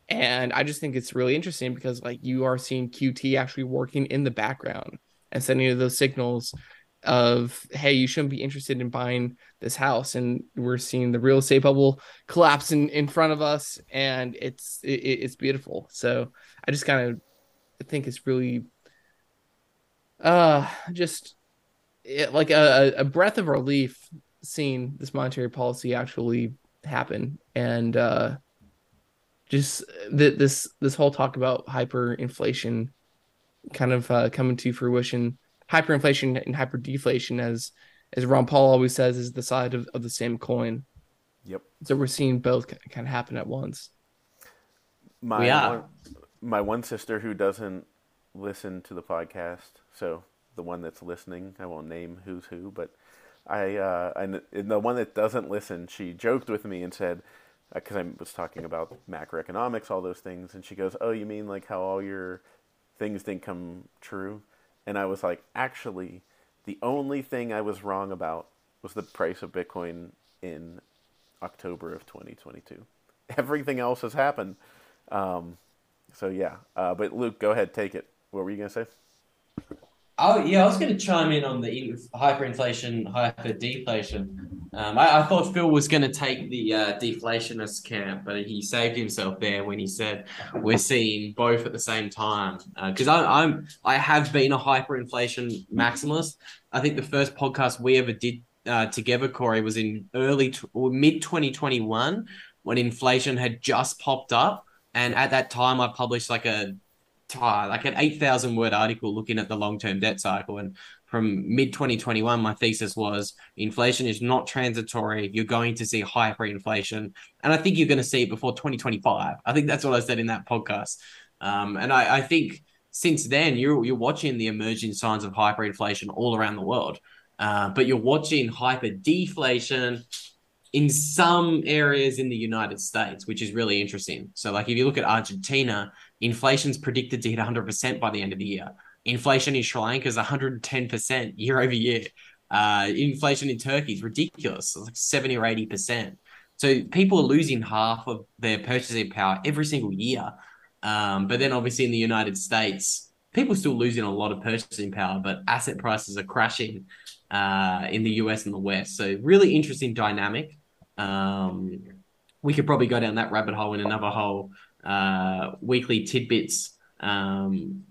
And I just think it's really interesting because like you are seeing QT actually working in the background and sending you those signals of hey you shouldn't be interested in buying this house. And we're seeing the real estate bubble collapse in, in front of us and it's it, it's beautiful. So i just kind of think it's really uh just it, like a, a breath of relief seeing this monetary policy actually happen. And uh just th- this this whole talk about hyperinflation kind of uh, coming to fruition hyperinflation and hyperdeflation as as Ron Paul always says is the side of, of the same coin. Yep. So we're seeing both kind of happen at once. My yeah. one, my one sister who doesn't listen to the podcast, so the one that's listening, I won't name who's who, but I, uh, I the one that doesn't listen, she joked with me and said, because uh, I was talking about macroeconomics, all those things, and she goes, "Oh, you mean like how all your things didn't come true?" And I was like, actually, the only thing I was wrong about was the price of Bitcoin in October of 2022. Everything else has happened. Um, so yeah, uh, but Luke, go ahead, take it. What were you gonna say? Oh yeah, I was going to chime in on the hyperinflation, hyper deflation. Um, I, I, thought Phil was going to take the uh, deflationist camp, but he saved himself there when he said we're seeing both at the same time. Because uh, I'm I have been a hyperinflation maximalist. I think the first podcast we ever did uh, together, Cory, was in early t- mid 2021 when inflation had just popped up. And at that time, I published like a like an 8,000 word article looking at the long term debt cycle. And from mid 2021, my thesis was inflation is not transitory. You're going to see hyperinflation. And I think you're going to see it before 2025. I think that's what I said in that podcast. Um, and I, I think since then, you're, you're watching the emerging signs of hyperinflation all around the world. Uh, but you're watching hyper deflation in some areas in the United States, which is really interesting. So, like if you look at Argentina, inflation's predicted to hit 100% by the end of the year. Inflation in Sri Lanka is 110% year over year. Uh, inflation in Turkey is ridiculous, it's like 70 or 80%. So people are losing half of their purchasing power every single year. Um, but then obviously in the United States, people are still losing a lot of purchasing power, but asset prices are crashing uh, in the US and the West. So really interesting dynamic. Um, we could probably go down that rabbit hole in another whole uh, weekly tidbits um,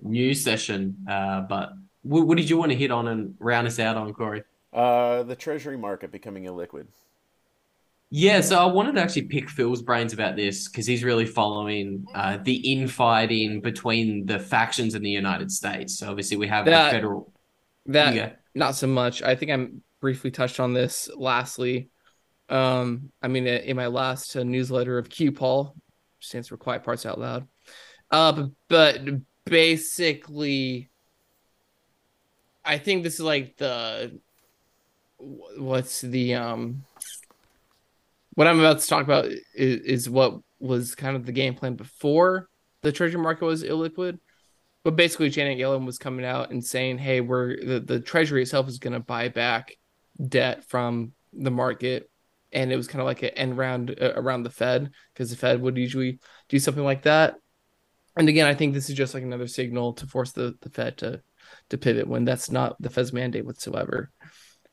news session. Uh, but what, what, did you want to hit on and round us out on, Cory? Uh, the treasury market becoming illiquid. Yeah, so I wanted to actually pick Phil's brains about this because he's really following uh, the infighting between the factions in the United States. So obviously we have that, the federal. That yeah. not so much. I think I'm briefly touched on this. Lastly, um, I mean, in my last uh, newsletter of QPOL, stands for Quiet Parts Out Loud. Uh, but basically, I think this is like the what's the um what I'm about to talk about is, is what was kind of the game plan before the treasury market was illiquid. But basically, Janet Yellen was coming out and saying, "Hey, we're the, the Treasury itself is going to buy back debt from the market," and it was kind of like an end round uh, around the Fed because the Fed would usually do something like that. And again, I think this is just like another signal to force the, the Fed to to pivot when that's not the Fed's mandate whatsoever.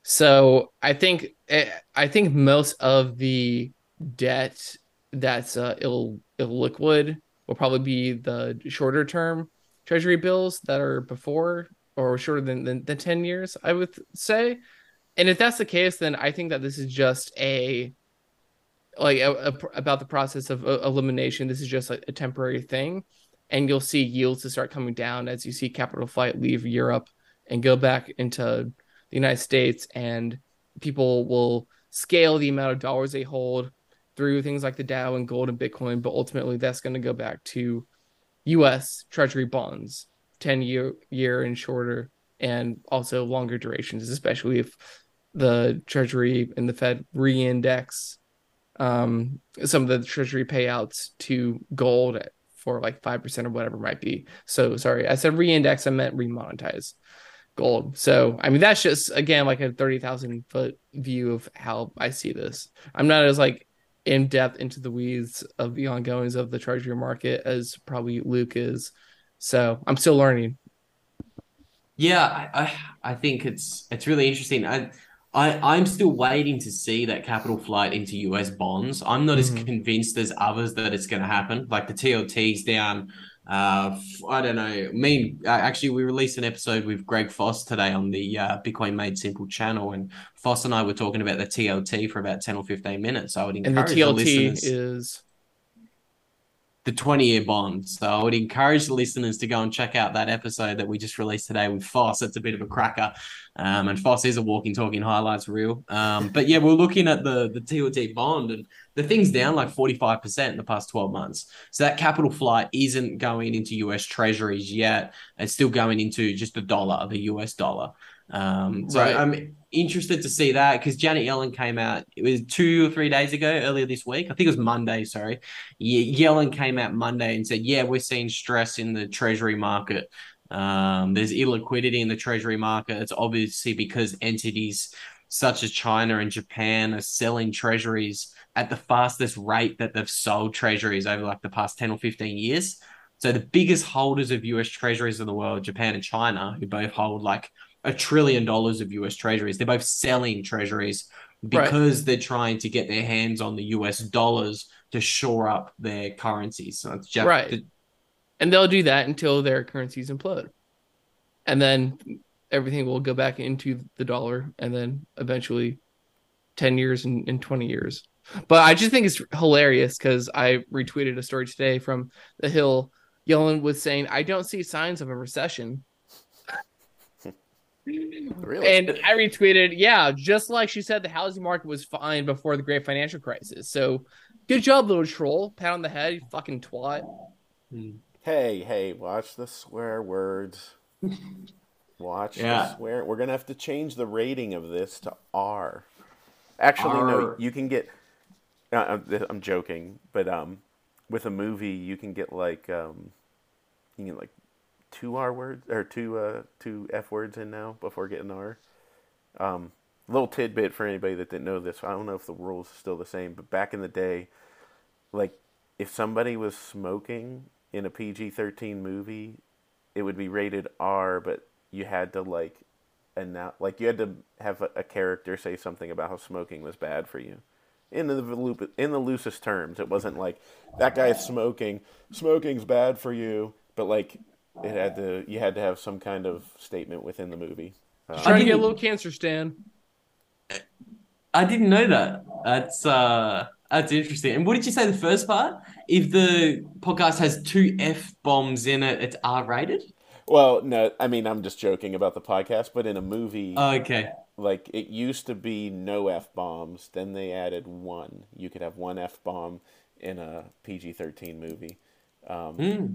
So I think eh, I think most of the debt that's uh, ill illiquid will probably be the shorter term treasury bills that are before or shorter than, than, than 10 years, I would say. And if that's the case, then I think that this is just a like a, a, about the process of uh, elimination. This is just a temporary thing, and you'll see yields to start coming down as you see capital flight leave Europe and go back into the United States, and people will scale the amount of dollars they hold through things like the Dow and gold and Bitcoin, but ultimately that's going to go back to U.S. Treasury bonds, ten year year and shorter, and also longer durations, especially if the Treasury and the Fed reindex um, some of the Treasury payouts to gold for like five percent or whatever it might be. So sorry, I said reindex, I meant remonetize gold. So I mean that's just again like a thirty thousand foot view of how I see this. I'm not as like in depth into the weeds of the ongoings of the treasury market as probably Luke is. So I'm still learning. Yeah, I, I, I think it's it's really interesting. I I, I'm still waiting to see that capital flight into US bonds. I'm not mm-hmm. as convinced as others that it's going to happen. Like the TLT's down uh, I don't know. I mean, uh, actually, we released an episode with Greg Foss today on the uh, Bitcoin Made Simple channel, and Foss and I were talking about the TLT for about ten or fifteen minutes. I would encourage and the TLT the listeners, is the 20 year bond. So I would encourage the listeners to go and check out that episode that we just released today with Foss. It's a bit of a cracker. Um, and Foss is a walking, talking highlights reel. Um, but yeah, we're looking at the, the TLT bond and the thing's down like 45% in the past 12 months. So that capital flight isn't going into US treasuries yet. It's still going into just the dollar, the US dollar. Um, so right. I'm interested to see that because Janet Yellen came out, it was two or three days ago, earlier this week. I think it was Monday, sorry. Yellen came out Monday and said, Yeah, we're seeing stress in the treasury market. Um, there's illiquidity in the treasury market. It's obviously because entities such as China and Japan are selling treasuries at the fastest rate that they've sold treasuries over like the past 10 or 15 years. So the biggest holders of US treasuries in the world, Japan and China, who both hold like a trillion dollars of US treasuries. They're both selling treasuries because right. they're trying to get their hands on the US dollars to shore up their currencies. So it's just right. The... and they'll do that until their currencies implode. And then everything will go back into the dollar and then eventually 10 years and, and 20 years. But I just think it's hilarious because I retweeted a story today from the Hill. Yellen was saying, I don't see signs of a recession Really? And I retweeted, yeah, just like she said, the housing market was fine before the great financial crisis. So good job, little troll. Pat on the head, you fucking twat. Hey, hey, watch the swear words. Watch yeah. the swear. We're gonna have to change the rating of this to R. Actually, no. You can get. Uh, I'm- I'm joking, but um, with a movie, you can get like um, you can get like two R words or two uh two F words in now before getting R. Um, little tidbit for anybody that didn't know this. I don't know if the rules are still the same, but back in the day, like if somebody was smoking in a PG-13 movie, it would be rated R, but you had to like and now like you had to have a, a character say something about how smoking was bad for you in the loop in the loosest terms it wasn't like that guy's smoking smoking's bad for you but like it had to you had to have some kind of statement within the movie Uh, Trying to get a little cancer, Stan. I didn't know that. That's uh that's interesting. And what did you say the first part? If the podcast has two F bombs in it, it's R rated? well no i mean i'm just joking about the podcast but in a movie Okay. like it used to be no f-bombs then they added one you could have one f-bomb in a pg-13 movie um, Hmm.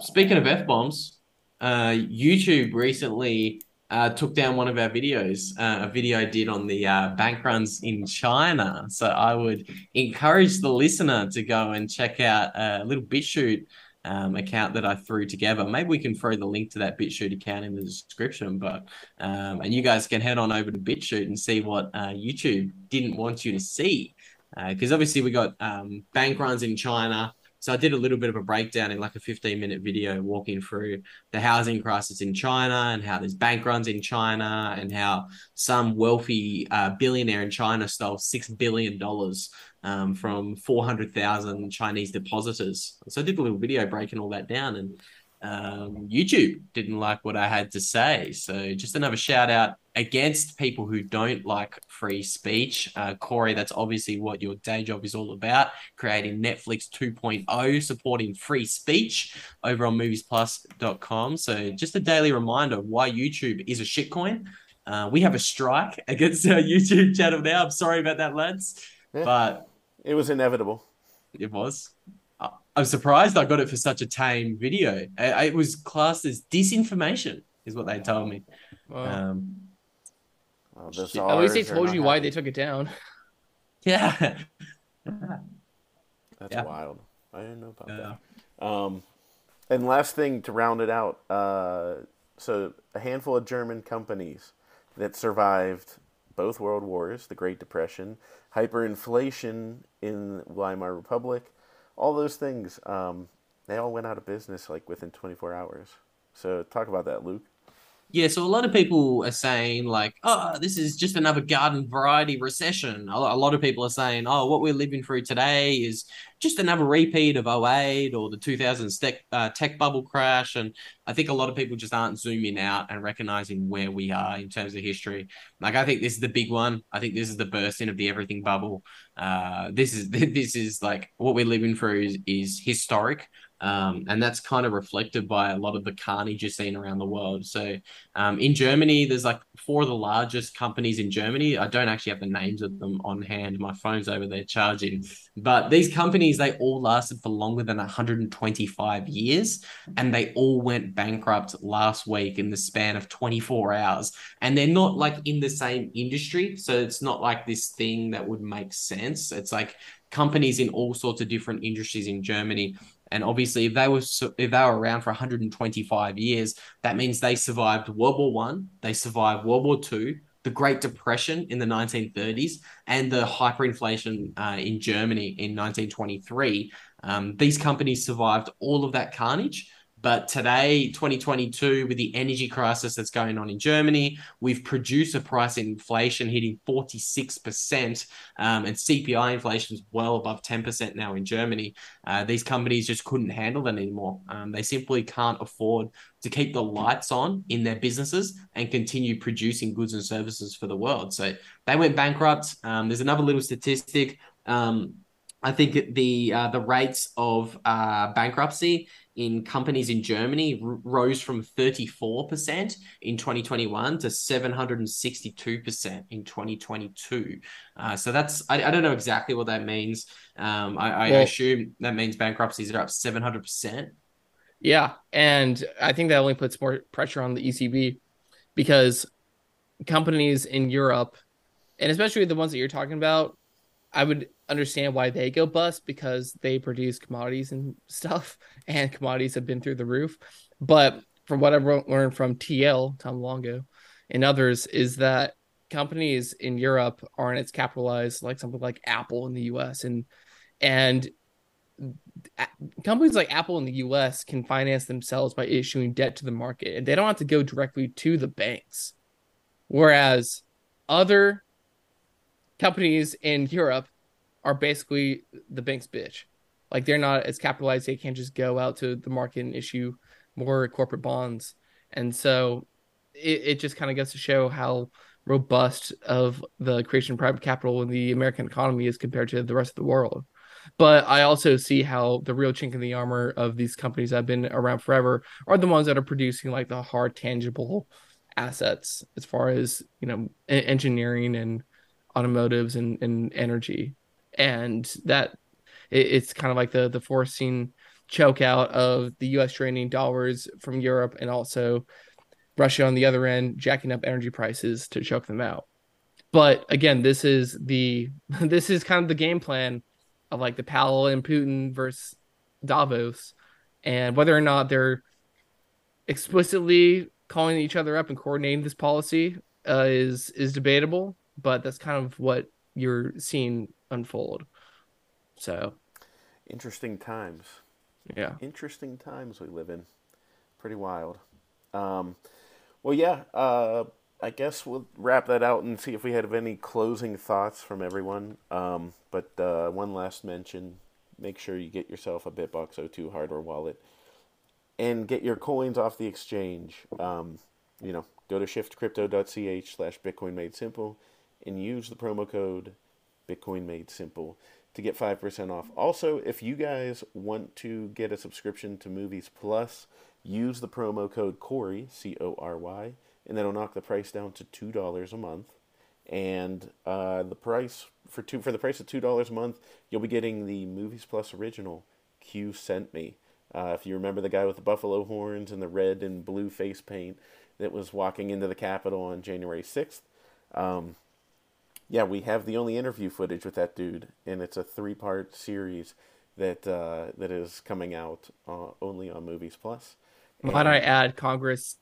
Speaking of F bombs, uh, YouTube recently uh, took down one of our videos, uh, a video I did on the uh, bank runs in China. So I would encourage the listener to go and check out a little BitChute um, account that I threw together. Maybe we can throw the link to that BitChute account in the description, but um, and you guys can head on over to BitChute and see what uh, YouTube didn't want you to see. Because obviously we got um, bank runs in China. So I did a little bit of a breakdown in like a 15 minute video walking through the housing crisis in China and how there's bank runs in China and how some wealthy uh, billionaire in China stole $6 billion um, from 400,000 Chinese depositors. So I did a little video breaking all that down and um, YouTube didn't like what I had to say. So just another shout out against people who don't like free speech. Uh, Cory, that's obviously what your day job is all about creating Netflix 2.0, supporting free speech over on moviesplus.com. So just a daily reminder why YouTube is a shitcoin. Uh, we have a strike against our YouTube channel now. I'm sorry about that, lads, Yeah. but it was inevitable it was. I- I'm surprised I got it for such a tame video. I- It was classed as disinformation, is what they told me. Wow. Um, the Shit. At least they told you why happy. they took it down. yeah. That's Yeah. wild. I didn't know about Yeah. that. Um, and last thing to round it out, uh, so a handful of German companies that survived both world wars, the Great Depression, hyperinflation in Weimar Republic, all those things, um, they all went out of business like within 24 hours. So talk about that, Luke. Yeah, so a lot of people are saying like, oh, this is just another garden variety recession. A lot of people are saying, oh, what we're living through today is just another repeat of 08 or the 2000s tech, uh, tech bubble crash. And I think a lot of people just aren't zooming out and recognizing where we are in terms of history. Like, I think this is the big one. I think this is the bursting of the everything bubble. Uh, this is this is like what we're living through is, is historic. Um, and that's kind of reflected by a lot of the carnage you're seeing around the world. So, um, in Germany, there's like four of the largest companies in Germany. I don't actually have the names of them on hand. My phone's over there charging. But these companies, they all lasted for longer than 125 years, and they all went bankrupt last week in the span of 24 hours. And they're not like in the same industry, so it's not like this thing that would make sense. It's like companies in all sorts of different industries in Germany. And obviously, if they were if they were around for 125 years, that means they survived World War One, they survived World War Two, the Great Depression in the 1930s, and the hyperinflation uh, in Germany in 1923. Um, these companies survived all of that carnage. But today, 2022, with the energy crisis that's going on in Germany, we've produced a price inflation hitting 46%, um, and CPI inflation is well above 10% now in Germany. Uh, these companies just couldn't handle that anymore. Um, they simply can't afford to keep the lights on in their businesses and continue producing goods and services for the world. So they went bankrupt. Um, there's another little statistic. Um, I think the uh, the rates of uh, bankruptcy in companies in Germany r- rose from 34% in 2021 to 762% in 2022. Uh, so that's I, I don't know exactly what that means. Um, I, I Well- assume that means bankruptcies are up 700%. Yeah, and I think that only puts more pressure on the ECB because companies in Europe and especially the ones that you're talking about, I would understand why they go bust because they produce commodities and stuff, and commodities have been through the roof. But from what I've learned from TL Tom Luongo and others, is that companies in Europe aren't as capitalized like something like Apple in the U.S. and and companies like Apple in the US can finance themselves by issuing debt to the market and they don't have to go directly to the banks. Whereas other companies in Europe are basically the bank's bitch. Like they're not as capitalized, they can't just go out to the market and issue more corporate bonds. And so it, it just kind of gets to show how robust of the creation of private capital in the American economy is compared to the rest of the world. But I also see how the real chink in the armor of these companies that have been around forever are the ones that are producing like the hard, tangible assets as far as you know engineering and automotives and, and energy. And that it, it's kind of like the the forcing choke out of the us draining dollars from europe and also russia on the other end jacking up energy prices to choke them out. But again this is the this is kind of the game plan of like the Powell and Putin versus Davos, and whether or not they're explicitly calling each other up and coordinating this policy uh, is is debatable. But that's kind of what you're seeing unfold. So, interesting times. Yeah, interesting times we live in. Pretty wild. Um, well, yeah. Uh, I guess we'll wrap that out and see if we have any closing thoughts from everyone. Um, but uh, one last mention make sure you get yourself a BitBox02 hardware wallet and get your coins off the exchange. Um, you know, go to shiftcrypto.ch slash Bitcoin Made Simple and use the promo code Bitcoin Made Simple to get 5% off. Also, if you guys want to get a subscription to Movies Plus, use the promo code Cory, C O R Y and that'll knock the price down to two dollars a month. And uh, the price for two for the price of two dollars a month, you'll be getting the Movies Plus original. Q sent me. Uh, if you remember the guy with the buffalo horns and the red and blue face paint that was walking into the Capitol on January sixth, um, yeah, we have the only interview footage with that dude, and it's a three-part series that uh, that is coming out uh, only on Movies Plus. Might I add, Congress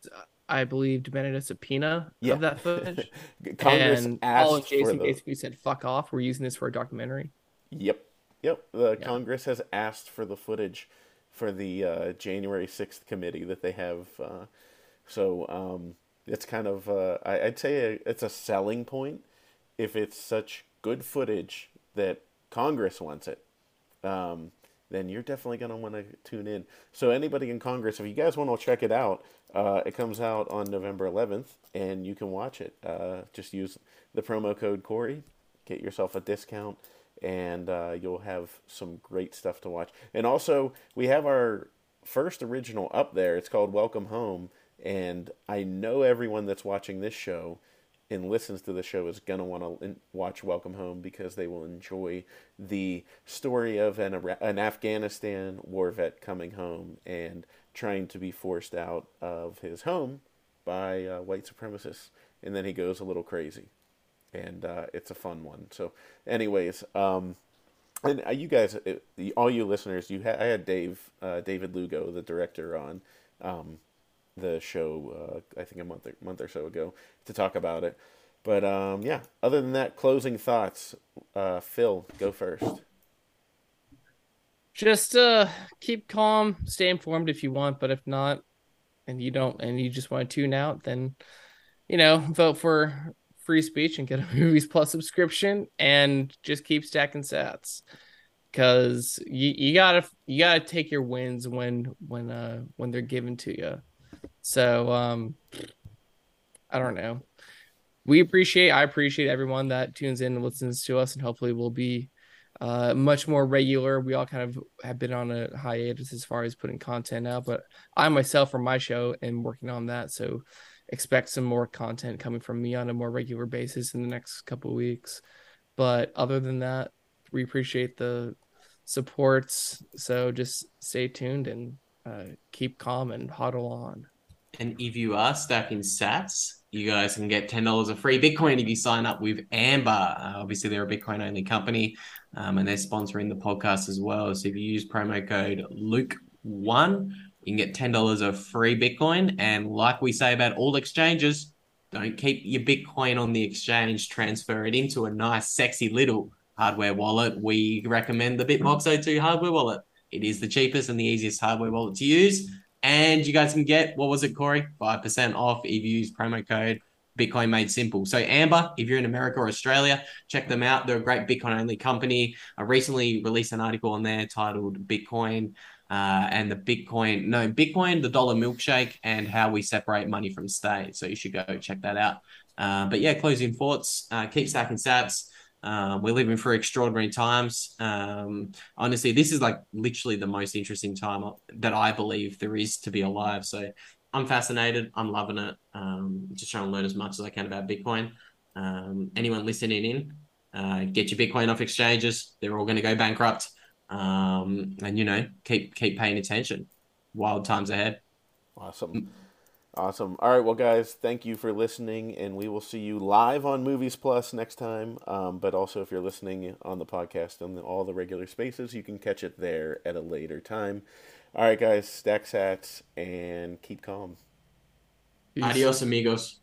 I believe, demanded a subpoena yeah. of that footage. Congress and asked Paul and Jason basically said, "Fuck off! We're using this for a documentary." Yep, yep. The yeah. Congress has asked for the footage for the uh, January sixth committee that they have. Uh, so um, it's kind of uh, I, would say it's a selling point if it's such good footage that Congress wants it. Um, then you're definitely going to want to tune in. So anybody in Congress, if you guys want to check it out, uh, it comes out on November 11th, and you can watch it. Uh, just use the promo code Cory, get yourself a discount, and uh, you'll have some great stuff to watch. And also, we have our first original up there. It's called Welcome Home, and I know everyone that's watching this show and listens to the show is going to want to watch Welcome Home because they will enjoy the story of an, an Afghanistan war vet coming home and trying to be forced out of his home by uh, white supremacists. And then he goes a little crazy. And uh, it's a fun one. So, anyways, um, and uh, you guys, uh, all you listeners, you ha- I had Dave, uh, David Lugo, the director, on. Um, the show, uh, I think a month or, month or so ago, to talk about it. But um, yeah, other than that, closing thoughts. Uh, Phil, go first. Just uh, keep calm, stay informed if you want, but if not, and you don't, and you just want to tune out, then you know, vote for free speech and get a Movies Plus subscription, and just keep stacking sats because you, you gotta you gotta take your wins when when uh when they're given to you so um I don't know. We appreciate I appreciate everyone that tunes in and listens to us and hopefully we'll be uh much more regular. We all kind of have been on a hiatus as far as putting content out, but I myself from my show am working on that. So expect some more content coming from me on a more regular basis in the next couple weeks. But other than that, we appreciate the supports. So just stay tuned and uh, keep calm and huddle on. And if you are stacking sats, you guys can get $10 of free Bitcoin if you sign up with Amber. Uh, obviously, they're a Bitcoin only company um, and they're sponsoring the podcast as well. So if you use promo code Luke1, you can get $10 of free Bitcoin. And like we say about all exchanges, don't keep your Bitcoin on the exchange, transfer it into a nice, sexy little hardware wallet. We recommend the BitBox02 hardware wallet. It is the cheapest and the easiest hardware wallet to use. And you guys can get, what was it, Cory? 5% off if you use promo code Bitcoin Made Simple. So, Amber, if you're in America or Australia, check them out. They're a great Bitcoin only company. I recently released an article on there titled Bitcoin uh, and the Bitcoin, no, Bitcoin, the dollar milkshake, and how we separate money from state. So, you should go check that out. Uh, but yeah, closing thoughts, uh, keep stacking sats. Um, we're living through extraordinary times. Um, honestly, this is like literally the most interesting time that I believe there is to be alive. So I'm fascinated. I'm loving it. Um, just trying to learn as much as I can about Bitcoin. Um, anyone listening in, uh, get your Bitcoin off exchanges. They're all going to go bankrupt. Um, and you know, keep keep paying attention. Wild times ahead. Awesome. Awesome. All right, well, guys, thank you for listening, and we will see you live on Movies Plus next time. Um, but also, if you're listening on the podcast on the, all the regular spaces, you can catch it there at a later time. All right, guys, stack sats and keep calm. Peace. Adios, amigos.